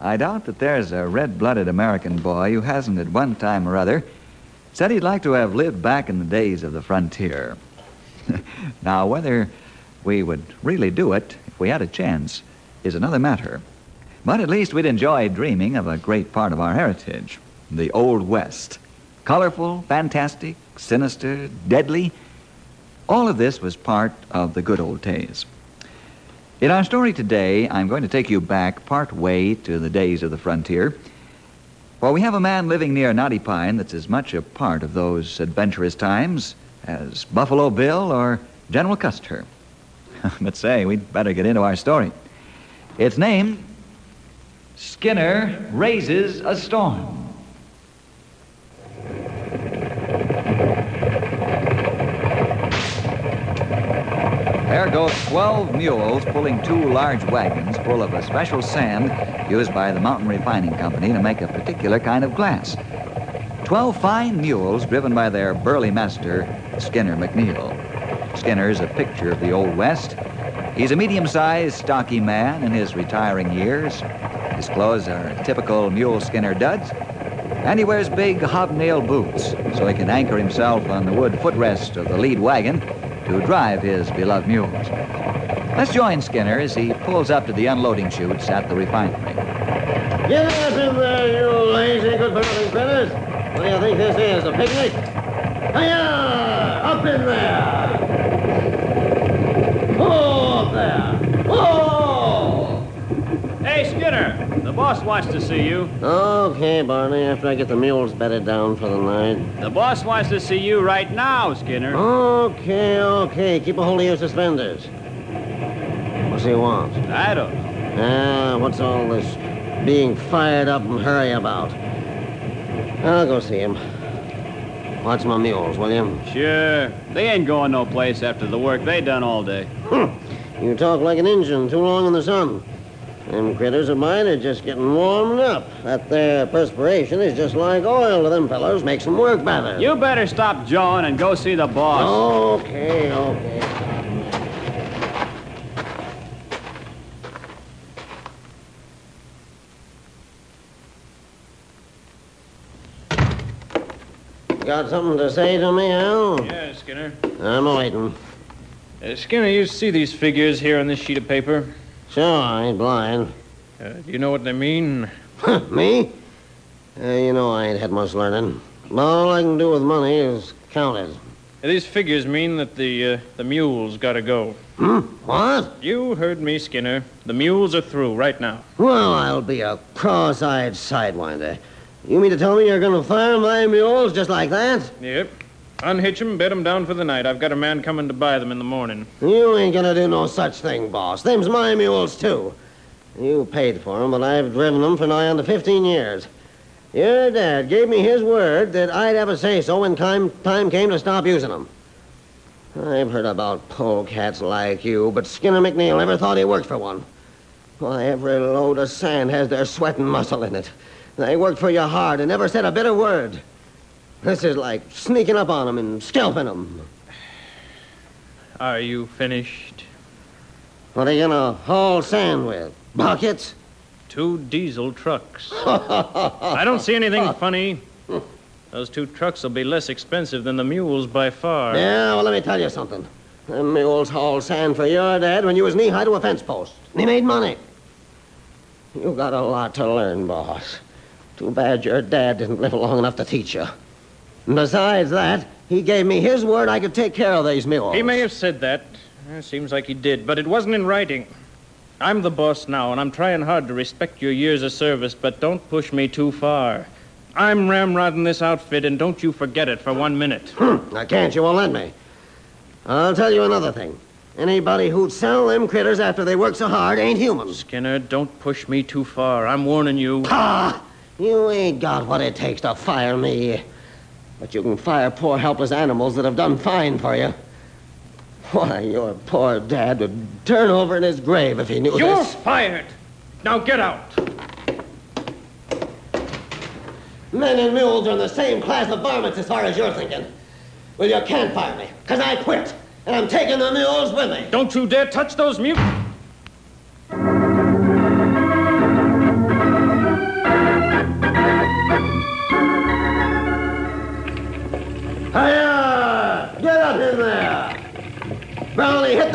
I doubt that there's a red blooded American boy who hasn't at one time or other said he'd like to have lived back in the days of the frontier. now, whether we would really do it if we had a chance is another matter. But at least we'd enjoy dreaming of a great part of our heritage the Old West. Colorful, fantastic, sinister, deadly. All of this was part of the good old days. In our story today, I'm going to take you back part way to the days of the frontier. For we have a man living near Knotty Pine that's as much a part of those adventurous times as Buffalo Bill or General Custer. but say, we'd better get into our story. It's named Skinner Raises a Storm. Go 12 mules pulling two large wagons full of a special sand used by the Mountain Refining Company to make a particular kind of glass. 12 fine mules driven by their burly master, Skinner McNeil. Skinner's a picture of the Old West. He's a medium sized, stocky man in his retiring years. His clothes are typical mule Skinner duds, and he wears big hobnail boots so he can anchor himself on the wood footrest of the lead wagon to drive his beloved mules. Let's join Skinner as he pulls up to the unloading chutes at the refinery. Get up in there, you lazy good-for-nothing critters. What do you think this is, a picnic? Hiya! Up in there! Oh, up there! Oh! Hey, Skinner, the boss wants to see you. Okay, Barney, after I get the mules bedded down for the night. The boss wants to see you right now, Skinner. Okay, okay. Keep a hold of your suspenders. What's he want? I don't. Ah, what's all this being fired up and hurry about? I'll go see him. Watch my mules, will you? Sure. They ain't going no place after the work they done all day. You talk like an engine too long in the sun. Them critters of mine are just getting warmed up. That there perspiration is just like oil to them fellows. Makes them work better. You better stop jawing and go see the boss. Okay, okay. Got something to say to me, Al? Yeah, Skinner. I'm waiting. Uh, Skinner, you see these figures here on this sheet of paper? Sure, I ain't blind. Uh, do you know what they mean? me? Uh, you know I ain't had much learning. All I can do with money is count it. Uh, These figures mean that the uh, the mules gotta go. Hmm? What? You heard me, Skinner. The mules are through right now. Well, I'll be a cross-eyed sidewinder. You mean to tell me you're going to fire my mules just like that? Yep. Unhitch 'em, bed 'em down for the night. I've got a man coming to buy them in the morning. You ain't gonna do no such thing, boss. Them's my mules, too. You paid for 'em, but I've driven 'em for nigh on to 15 years. Your dad gave me his word that I'd have a say-so when time, time came to stop using 'em. I've heard about polecats like you, but Skinner McNeil never thought he worked for one. Why, every load of sand has their sweat and muscle in it. They worked for you hard and never said a bitter word. This is like sneaking up on 'em and scalping 'em. Are you finished? What are you gonna haul sand with? Buckets? Two diesel trucks. I don't see anything funny. Hmm. Those two trucks will be less expensive than the mules by far. Yeah, well, let me tell you something. Them mules hauled sand for your dad when you was knee-high to a fence post. And he made money. You got a lot to learn, boss. Too bad your dad didn't live long enough to teach you. And besides that, he gave me his word I could take care of these mules. He may have said that. Eh, Seems like he did, but it wasn't in writing. I'm the boss now, and I'm trying hard to respect your years of service, but don't push me too far. I'm ramrodding this outfit, and don't you forget it for one minute. I can't. You won't let me. I'll tell you another thing. Anybody who'd sell them critters after they work so hard ain't human. Skinner, don't push me too far. I'm warning you. Ah! You ain't got what it takes to fire me. But you can fire poor helpless animals that have done fine for you. Why, your poor dad would turn over in his grave if he knew You're this. fired. Now get out. Men and mules are in the same class of varmints as far as you're thinking. Well, you can't fire me, because I quit. And I'm taking the mules with me. Don't you dare touch those mute.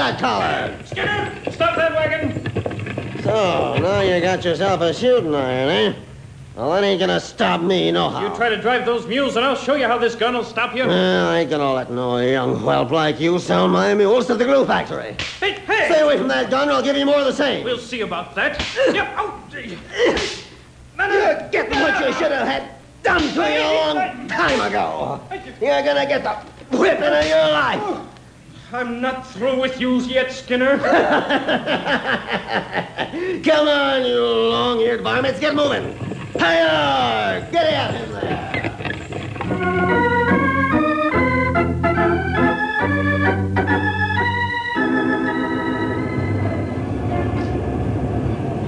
That collar. Skinner, stop that wagon. So, now you got yourself a shooting iron, eh? Well, that ain't gonna stop me, no how. You try to drive those mules, and I'll show you how this gun will stop you. Well, I ain't gonna let no young whelp like you sound my mules to the glue factory. Hey, hey! Stay away from that gun, or I'll give you more of the same. We'll see about that. yep. Oh. No, no, You're getting what you should have had done to you a long time ago. You're gonna get the whipping of your life. I'm not through with you yet, Skinner. Come on, you long-eared varmints, get moving. Hiya! Get out in there.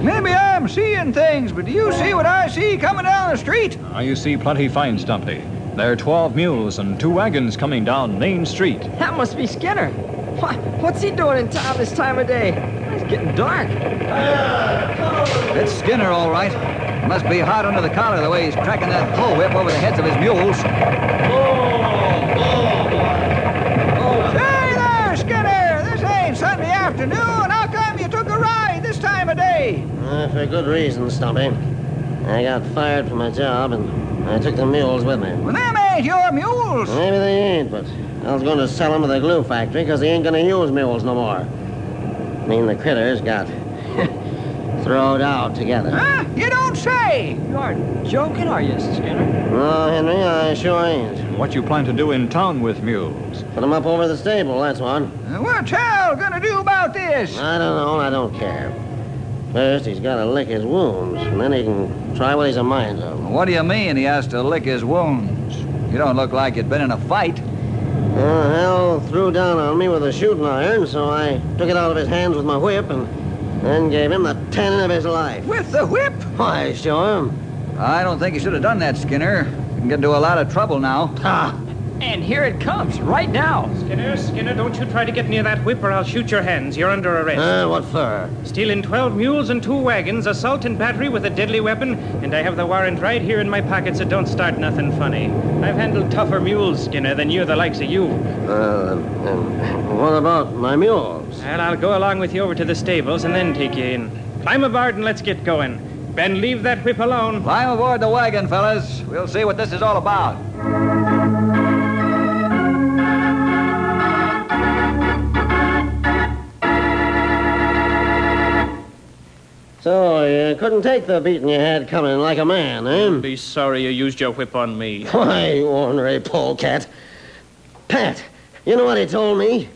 Maybe I'm seeing things, but do you see what I see coming down the street? Now you see plenty fine, Stumpy. There are 12 mules and two wagons coming down Main Street. That must be Skinner. Why, what's he doing in town this time of day? It's getting dark. It's Skinner, all right. Must be hot under the collar the way he's cracking that bullwhip over the heads of his mules. Oh, Hey there, Skinner! This ain't Sunday afternoon. How come you took a ride this time of day? Uh, for good reason, Stumpy. I got fired from my job, and I took the mules with me. Well, them ain't your mules. Maybe they ain't, but I was going to sell them to the glue factory because they ain't going to use mules no more. I mean, the critters got throwed out together. Huh? You don't say. You aren't joking, are you, Skinner? No, Henry, I sure ain't. What you plan to do in town with mules? Put them up over the stable, that's what. Uh, What's Hal gonna do about this? I don't know, I don't care. First, he's got to lick his wounds, and then he can try what he's a mind of. What do you mean he has to lick his wounds? You don't look like you'd been in a fight. Well, Hal threw down on me with a shooting iron, so I took it out of his hands with my whip and then gave him the tanning of his life. With the whip? Why, sure. I don't think you should have done that, Skinner. You can get into a lot of trouble now. Ha! And here it comes, right now. Skinner, Skinner, don't you try to get near that whip or I'll shoot your hands. You're under arrest. Uh, what for? Stealing 12 mules and two wagons, assault and battery with a deadly weapon, and I have the warrant right here in my pocket, so don't start nothing funny. I've handled tougher mules, Skinner, than you, the likes of you. Uh, um, what about my mules? Well, I'll go along with you over to the stables and then take you in. Climb aboard and let's get going. Ben, leave that whip alone. Climb aboard the wagon, fellas. We'll see what this is all about. So, you couldn't take the beating you had coming like a man, eh? Be sorry you used your whip on me. Why, you ornery polecat. Pat, you know what he told me?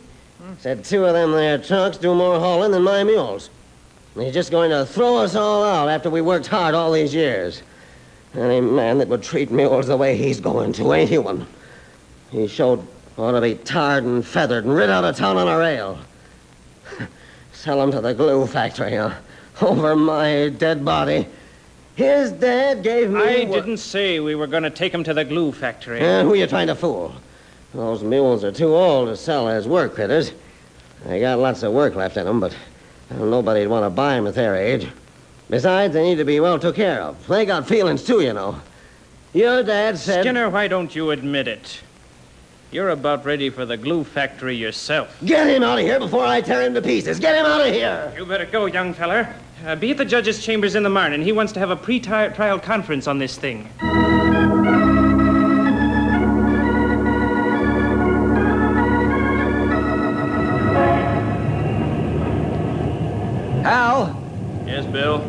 Said two of them there trucks do more hauling than my mules. And he's just going to throw us all out after we worked hard all these years. Any man that would treat mules the way he's going to ain't human. He showed ought to be tarred and feathered and rid out of town on a rail. Sell him to the glue factory, huh? Over my dead body. His dad gave me. I didn't say we were going to take him to the glue factory. Eh, who you trying to fool? Those mules are too old to sell as work critters. They got lots of work left in them, but nobody'd want to buy 'em at their age. Besides, they need to be well took care of. They got feelings too, you know. Your dad said. Skinner, why don't you admit it? You're about ready for the glue factory yourself. Get him out of here before I tear him to pieces. Get him out of here. You better go, young feller. Uh, be at the judge's chambers in the morning. He wants to have a pre-trial conference on this thing. Hal, Yes, Bill?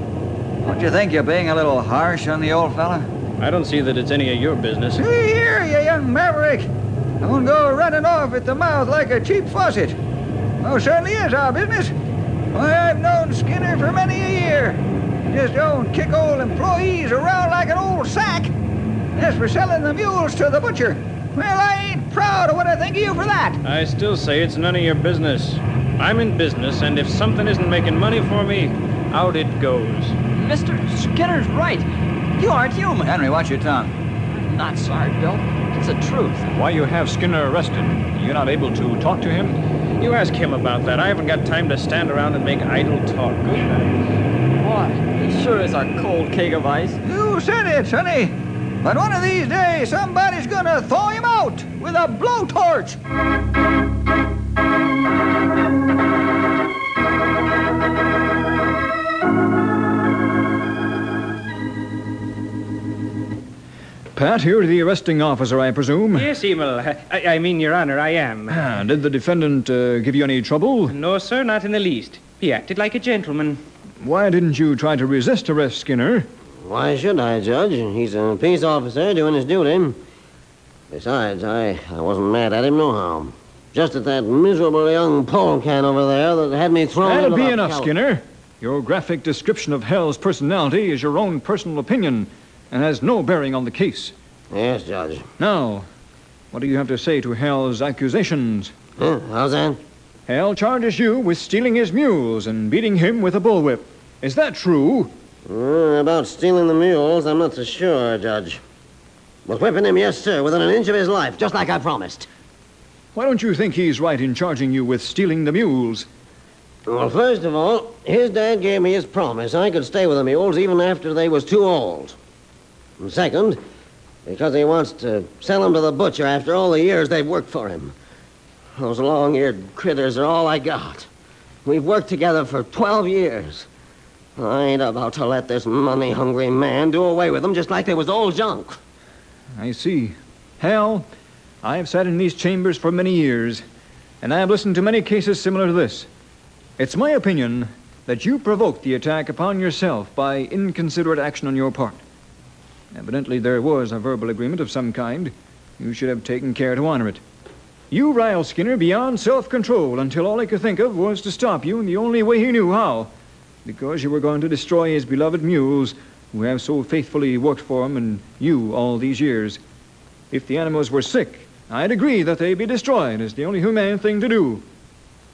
don't you think you're being a little harsh on the old fella? I don't see that it's any of your business. See here, you young maverick. Don't go running off at the mouth like a cheap faucet. Most certainly is our business. Why, I've known Skinner for many a year. Just don't kick old employees around like an old sack. As for selling the mules to the butcher, well, I ain't proud of what I think of you for that. I still say it's none of your business. I'm in business, and if something isn't making money for me, out it goes. Mr. Skinner's right. You aren't human. Henry, watch your tongue. I'm not sorry, Bill. It's the truth. Why you have Skinner arrested? You're not able to talk to him? You ask him about that. I haven't got time to stand around and make idle talk. Good night. Boy, he sure is a cold keg of ice. You said it, sonny. But one of these days, somebody's gonna thaw him out with a blowtorch. Pat, you're the arresting officer, I presume. Yes, Emil. I, I mean, Your Honor, I am. Ah, did the defendant uh, give you any trouble? No, sir, not in the least. He acted like a gentleman. Why didn't you try to resist arrest, Skinner? Why should I, Judge? He's a peace officer doing his duty. Besides, I, I wasn't mad at him nohow. Just at that miserable young polecat over there that had me thrown That'll into be enough, cal- Skinner. Your graphic description of Hal's personality is your own personal opinion and has no bearing on the case. Yes, Judge. Now, what do you have to say to Hal's accusations? Huh? How's that? Hal charges you with stealing his mules and beating him with a bullwhip. Is that true? Uh, about stealing the mules, I'm not so sure, Judge. But whipping him, yes, sir, within an inch of his life, just like I promised. Why don't you think he's right in charging you with stealing the mules? Well, first of all, his dad gave me his promise I could stay with the mules even after they was too old. And second, because he wants to sell them to the butcher after all the years they've worked for him. Those long-eared critters are all I got. We've worked together for 12 years. I ain't about to let this money-hungry man do away with them just like they was old junk. I see. Hal, I have sat in these chambers for many years, and I have listened to many cases similar to this. It's my opinion that you provoked the attack upon yourself by inconsiderate action on your part. Evidently, there was a verbal agreement of some kind. You should have taken care to honor it. You riled Skinner beyond self control until all he could think of was to stop you in the only way he knew how. Because you were going to destroy his beloved mules, who have so faithfully worked for him and you all these years. If the animals were sick, I'd agree that they be destroyed as the only humane thing to do.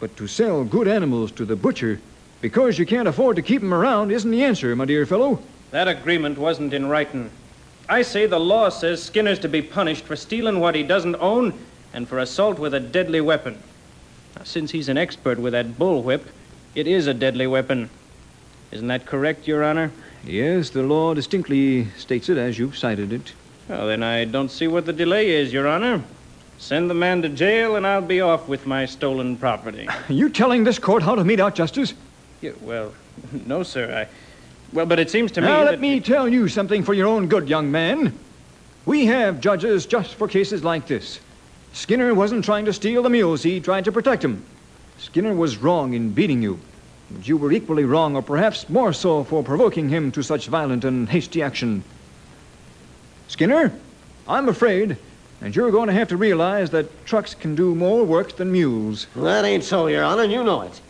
But to sell good animals to the butcher because you can't afford to keep 'em around isn't the answer, my dear fellow. That agreement wasn't in writing. I say the law says Skinner's to be punished for stealing what he doesn't own and for assault with a deadly weapon. Now, since he's an expert with that bullwhip, it is a deadly weapon. Isn't that correct, Your Honor? Yes, the law distinctly states it as you've cited it. Well, then I don't see what the delay is, Your Honor. Send the man to jail, and I'll be off with my stolen property. Are you telling this court how to mete out justice? Yeah, well, no, sir. I. Well, but it seems to me. Now, that let me tell you something for your own good, young man. We have judges just for cases like this. Skinner wasn't trying to steal the mules, he tried to protect them. Skinner was wrong in beating you. But you were equally wrong, or perhaps more so, for provoking him to such violent and hasty action. Skinner, I'm afraid and you're going to have to realize that trucks can do more work than mules. That ain't so, Your Honor, and you know it.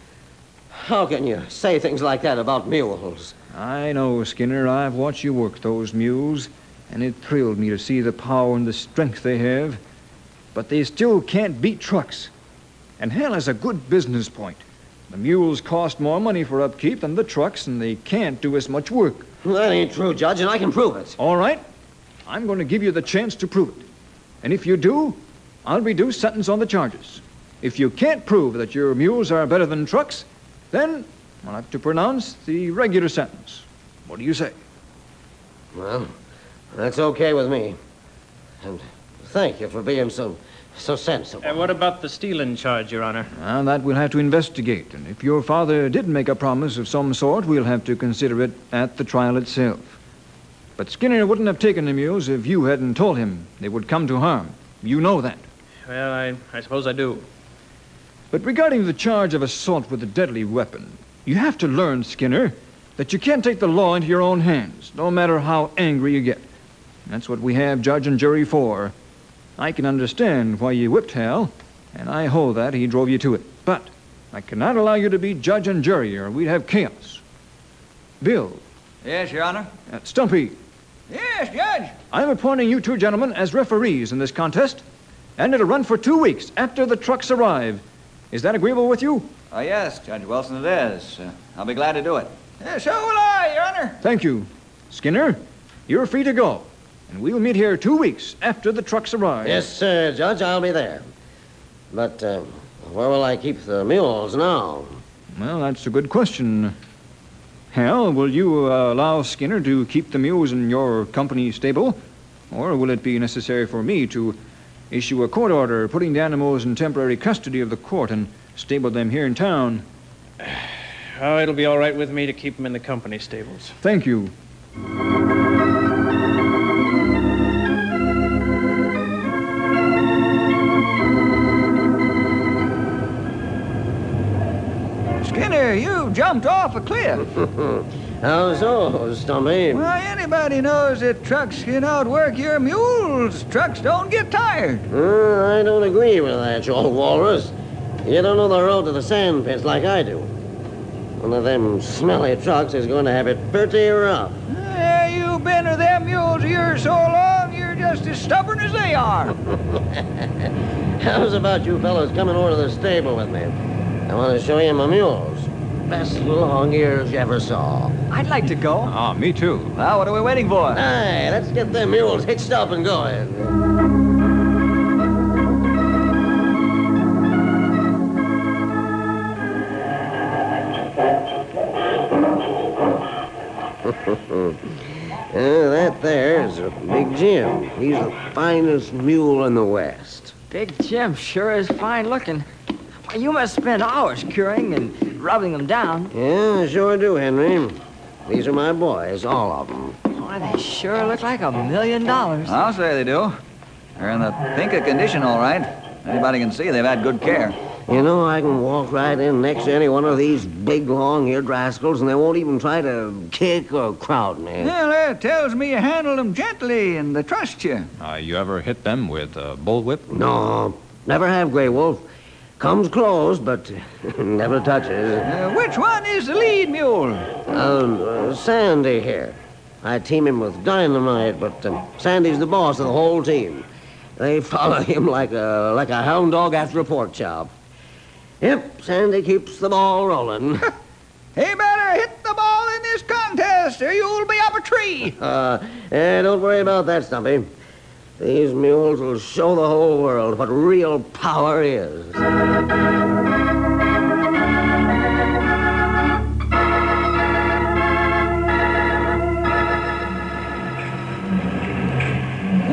How can you say things like that about mules? I know, Skinner. I've watched you work those mules, and it thrilled me to see the power and the strength they have. But they still can't beat trucks. And Hal has a good business point. The mules cost more money for upkeep than the trucks, and they can't do as much work. That ain't true, Judge, and I can prove it. All right, I'm going to give you the chance to prove it. And if you do, I'll reduce sentence on the charges. If you can't prove that your mules are better than trucks, then I'll have to pronounce the regular sentence. What do you say? Well, that's okay with me. And thank you for being so so sensible. Uh, what about the stealing charge, Your Honor? Well, that we'll have to investigate. And if your father did make a promise of some sort, we'll have to consider it at the trial itself. But Skinner wouldn't have taken the mules if you hadn't told him they would come to harm. You know that. Well, I, I suppose I do. But regarding the charge of assault with a deadly weapon, you have to learn, Skinner, that you can't take the law into your own hands, no matter how angry you get. That's what we have judge and jury for. I can understand why you whipped Hal, and I hold that he drove you to it. But I cannot allow you to be judge and jury, or we'd have chaos. Bill, Yes, Your Honor? uh, Stumpy, Yes, Judge. I'm appointing you two gentlemen as referees in this contest, and it'll run for two weeks after the trucks arrive. Is that agreeable with you? Oh, yes, Judge Wilson, it is. Uh, I'll be glad to do it. Yeah, so will I, Your Honor. Thank you. Skinner, you're free to go. And we'll meet here two weeks after the trucks arrive. Yes, sir, Judge, I'll be there. But uh, where will I keep the mules now? Well, that's a good question. Hal, will you uh, allow Skinner to keep the mules in your company stable? Or will it be necessary for me to issue a court order putting the animals in temporary custody of the court and stable them here in town? Oh, it'll be all right with me to keep them in the company stables. Thank you. Jumped off a cliff. How so, Stumpy? Why, anybody knows that trucks can outwork your mules. Trucks don't get tired. Uh, I don't agree with that, you old walrus. You don't know the road to the sand pits like I do. One of them smelly trucks is going to have it pretty rough. Yeah, you've been with them mules yours so long, you're just as stubborn as they are. How's about you fellows coming over to the stable with me? I want to show you my mules. Best long ears you ever saw. I'd like to go. Ah, me too. Now, what are we waiting for? Hey, let's get them mules hitched up and going. Uh, that there is a Big Jim. He's the finest mule in the West. Big Jim sure is fine looking. Why, You must spend hours curing and rubbing them down. Yeah, I sure do, Henry. These are my boys, all of them. Why, they sure look like a million dollars. I'll say they do. They're in the pink of condition, all right. Anybody can see they've had good care. You know, I can walk right in next to any one of these big, long-eared rascals, and they won't even try to kick or crowd me. Well, that tells me you handle them gently and they trust you. Uh, you ever hit them with a bullwhip? No, never have, Grey Wolf. Comes close, but never touches. Uh, which one is the lead mule? Um, uh, Sandy here. I team him with Dynamite, but um, Sandy's the boss of the whole team. They follow him like a like a hound dog after a pork chop. Yep, Sandy keeps the ball rolling. He better hit the ball in this contest or you'll be up a tree. uh, eh, don't worry about that, Stumpy. These mules will show the whole world what real power is.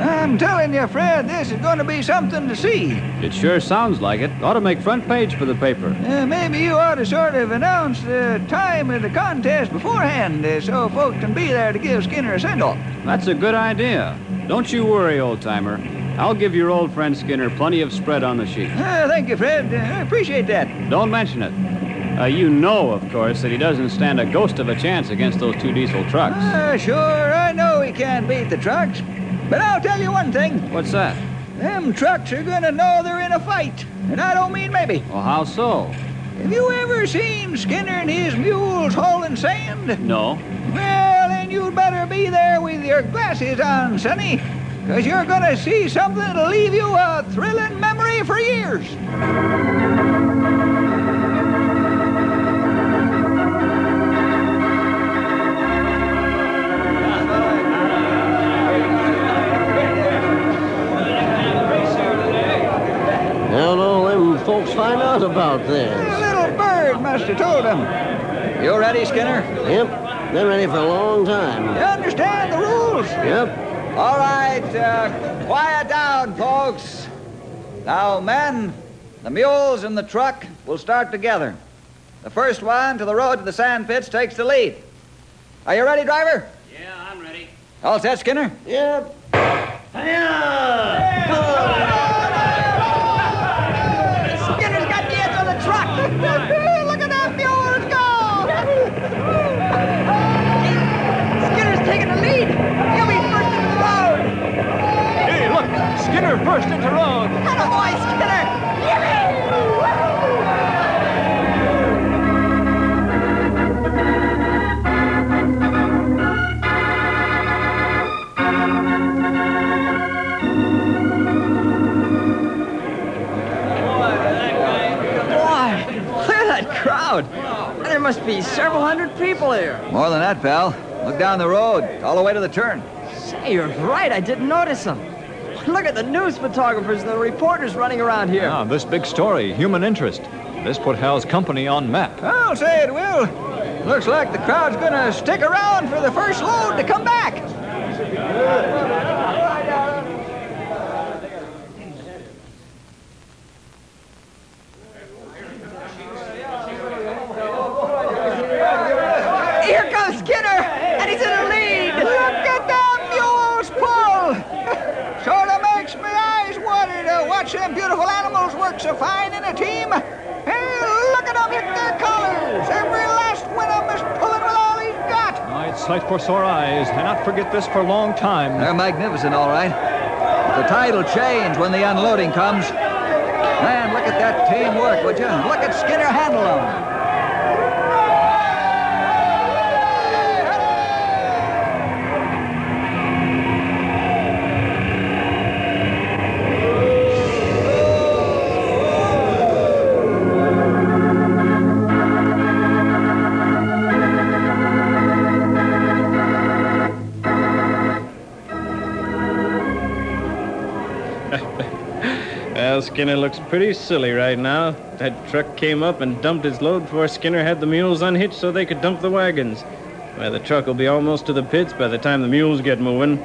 I'm telling you, Fred, this is going to be something to see. It sure sounds like it. Ought to make front page for the paper. Uh, maybe you ought to sort of announce the time of the contest beforehand uh, so folks can be there to give Skinner a send-off. That's a good idea. Don't you worry, old timer. I'll give your old friend Skinner plenty of spread on the sheet. Uh, thank you, Fred. Uh, I appreciate that. Don't mention it. Uh, you know, of course, that he doesn't stand a ghost of a chance against those two diesel trucks. Uh, sure, I know he can't beat the trucks. But I'll tell you one thing. What's that? Them trucks are gonna know they're in a fight. And I don't mean maybe. Well, how so? Have you ever seen Skinner and his mules hauling sand? No. Well, you'd better be there with your glasses on, Sonny. Because you're gonna see something that'll leave you a thrilling memory for years. How'd all them folks find out about A this? little bird must have told him. You ready, Skinner? Yep, been ready for a long time. You understand the rules? Yep. All right, uh, quiet down, folks. Now, men, the mules and the truck will start together. The first one to the road to the sand pits takes the lead. Are you ready, driver? Yeah, I'm ready. All set, Skinner? Yep. Skinner's burst into road! Attaboy, Skinner. Boy, look at that crowd. There must be several hundred people here. More than that, pal. Look down the road, all the way to the turn. Say, you're right. I didn't notice them. Look at the news photographers and the reporters running around here. Ah, this big story, human interest. This put Hal's company on map. I'll say it will. Looks like the crowd's gonna stick around for the first load to come back. Here comes Skinner, and he's in the lead. Look at them mules pull! sort of makes my eyes water to watch them beautiful animals work so fine in a team. Hey, look at them hit their collars. Every last one sight for sore eyes, and not forget this for a long time. They're magnificent, all right. The tide'll change when the unloading comes. Man, look at that teamwork, would you? Look at Skinner handle them. Well, Skinner looks pretty silly right now. That truck came up and dumped its load before Skinner had the mules unhitched so they could dump the wagons. Why, the truck will be almost to the pits by the time the mules get moving.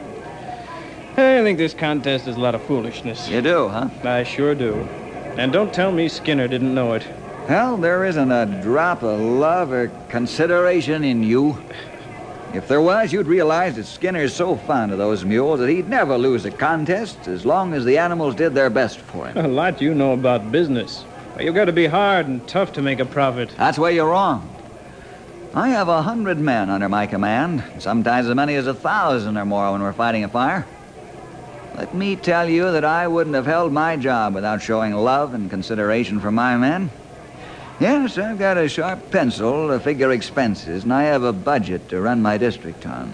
I think this contest is a lot of foolishness. You do, huh? I sure do. And don't tell me Skinner didn't know it. Well, there isn't a drop of love or consideration in you. If there was, you'd realize that Skinner's so fond of those mules that he'd never lose a contest as long as the animals did their best for him. A lot you know about business. You've got to be hard and tough to make a profit. That's where you're wrong. I have a hundred men under my command, sometimes as many as a thousand or more when we're fighting a fire. Let me tell you that I wouldn't have held my job without showing love and consideration for my men. Yes, I've got a sharp pencil to figure expenses, and I have a budget to run my district on.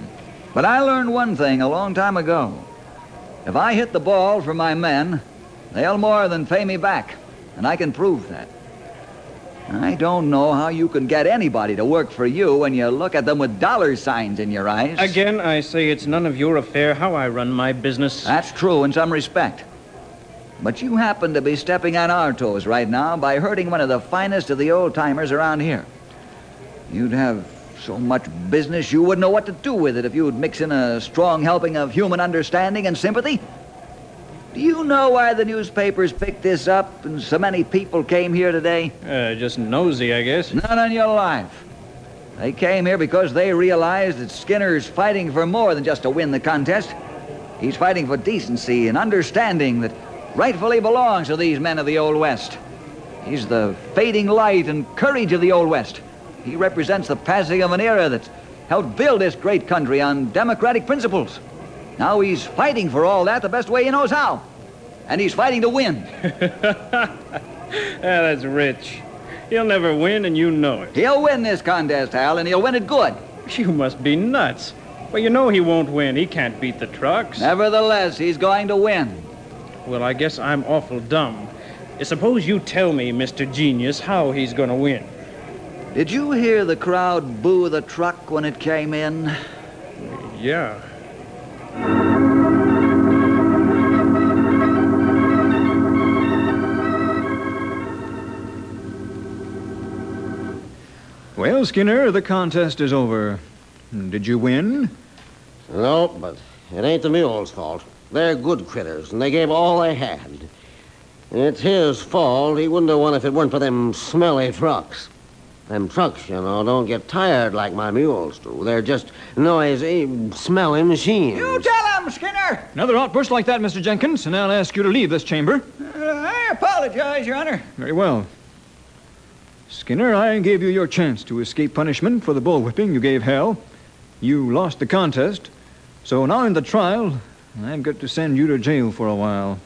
But I learned one thing a long time ago. If I hit the ball for my men, they'll more than pay me back, and I can prove that. I don't know how you can get anybody to work for you when you look at them with dollar signs in your eyes. Again, I say it's none of your affair how I run my business. That's true in some respect. But you happen to be stepping on our toes right now by hurting one of the finest of the old timers around here. You'd have so much business you wouldn't know what to do with it if you'd mix in a strong helping of human understanding and sympathy. Do you know why the newspapers picked this up and so many people came here today? Uh, just nosy, I guess. Not on your life. They came here because they realized that Skinner's fighting for more than just to win the contest. He's fighting for decency and understanding that rightfully belongs to these men of the Old West. He's the fading light and courage of the Old West. He represents the passing of an era that's helped build this great country on democratic principles. Now he's fighting for all that the best way he knows how. And he's fighting to win. Ah, that's rich. He'll never win, and you know it. He'll win this contest, Hal, and he'll win it good. You must be nuts. Well, you know he won't win. He can't beat the trucks. Nevertheless, he's going to win. Well, I guess I'm awful dumb. Suppose you tell me, Mr. Genius, how he's going to win. Did you hear the crowd boo the truck when it came in? Yeah. Well, Skinner, the contest is over. Did you win? No, but it ain't the mules' fault. They're good critters, and they gave all they had. And it's his fault. He wouldn't have won if it weren't for them smelly trucks. Them trucks, you know, don't get tired like my mules do. They're just noisy, smelly machines. You tell him, Skinner! Another outburst like that, Mr. Jenkins, and I'll ask you to leave this chamber. Uh, I apologize, Your Honor. Very well. Skinner, I gave you your chance to escape punishment for the bullwhipping you gave Hal. You lost the contest. So now in the trial, I've got to send you to jail for a while.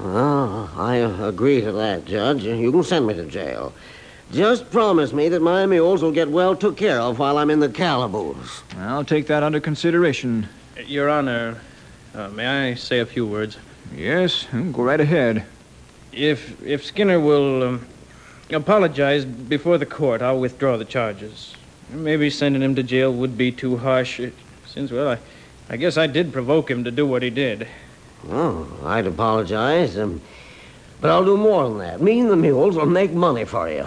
Oh, I agree to that, Judge. You can send me to jail. Just promise me that my mules will get well took care of while I'm in the calaboose. I'll take that under consideration. Your Honor, uh, may I say a few words? Yes, go right ahead. If if Skinner will um, apologize before the court, I'll withdraw the charges. Maybe sending him to jail would be too harsh, since well, I, I guess I did provoke him to do what he did. Oh, I'd apologize. Um, but I'll do more than that. Me and the mules will make money for you.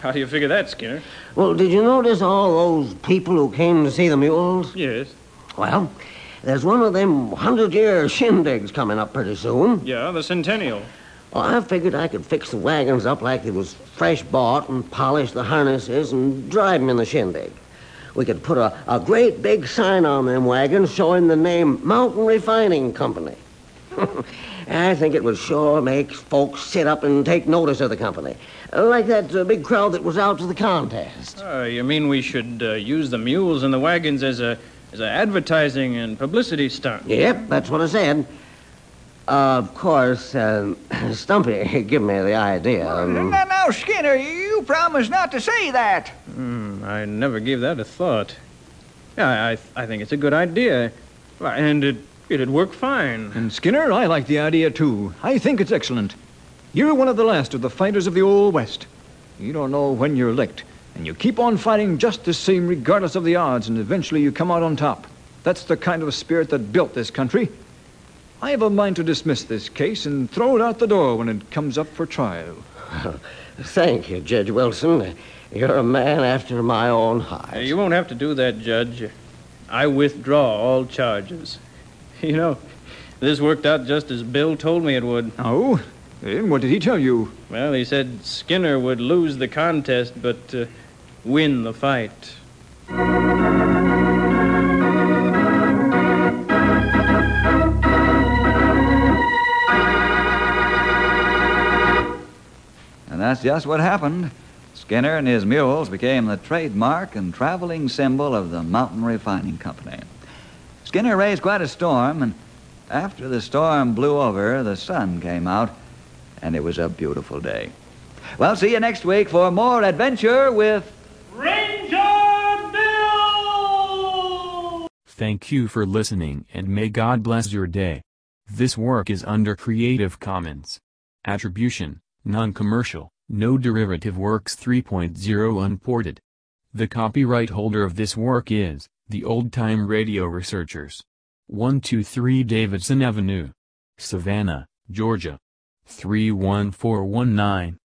How do you figure that, Skinner? Well, did you notice all those people who came to see the mules? Yes. Well, there's one of them hundred-year shindigs coming up pretty soon. Yeah, the Centennial. Well, I figured I could fix the wagons up like they was fresh bought and polish the harnesses and drive 'em in the shindig. We could put a, a great big sign on them wagons showing the name Mountain Refining Company. I think it would sure make folks sit up and take notice of the company. Like that uh, big crowd that was out to the contest. Uh, you mean we should uh, use the mules and the wagons as a as an advertising and publicity stunt? Yep, that's what I said. of course, um, Stumpy gave me the idea. Um, Now, now, Skinner, you promised not to say that. Hmm, I never gave that a thought. Yeah, I I think it's a good idea, and it it'd work fine. And Skinner, I like the idea too. I think it's excellent. You're one of the last of the fighters of the Old West. You don't know when you're licked, and you keep on fighting just the same regardless of the odds, and eventually you come out on top. That's the kind of spirit that built this country. I have a mind to dismiss this case and throw it out the door when it comes up for trial. thank you, Judge Wilson. You're a man after my own heart. You won't have to do that, Judge. I withdraw all charges. You know, this worked out just as Bill told me it would. Oh? And what did he tell you? Well, he said Skinner would lose the contest, but uh, win the fight. That's just what happened. Skinner and his mules became the trademark and traveling symbol of the Mountain Refining Company. Skinner raised quite a storm, and after the storm blew over, the sun came out, and it was a beautiful day. Well, see you next week for more adventure with. Ranger Bill! Thank you for listening and may God bless your day. This work is under Creative Commons. Attribution, non-commercial, no derivative works 3.0 unported. The copyright holder of this work is, the Old Time Radio Researchers. 123 Davidson Avenue. Savannah, Georgia. 31419.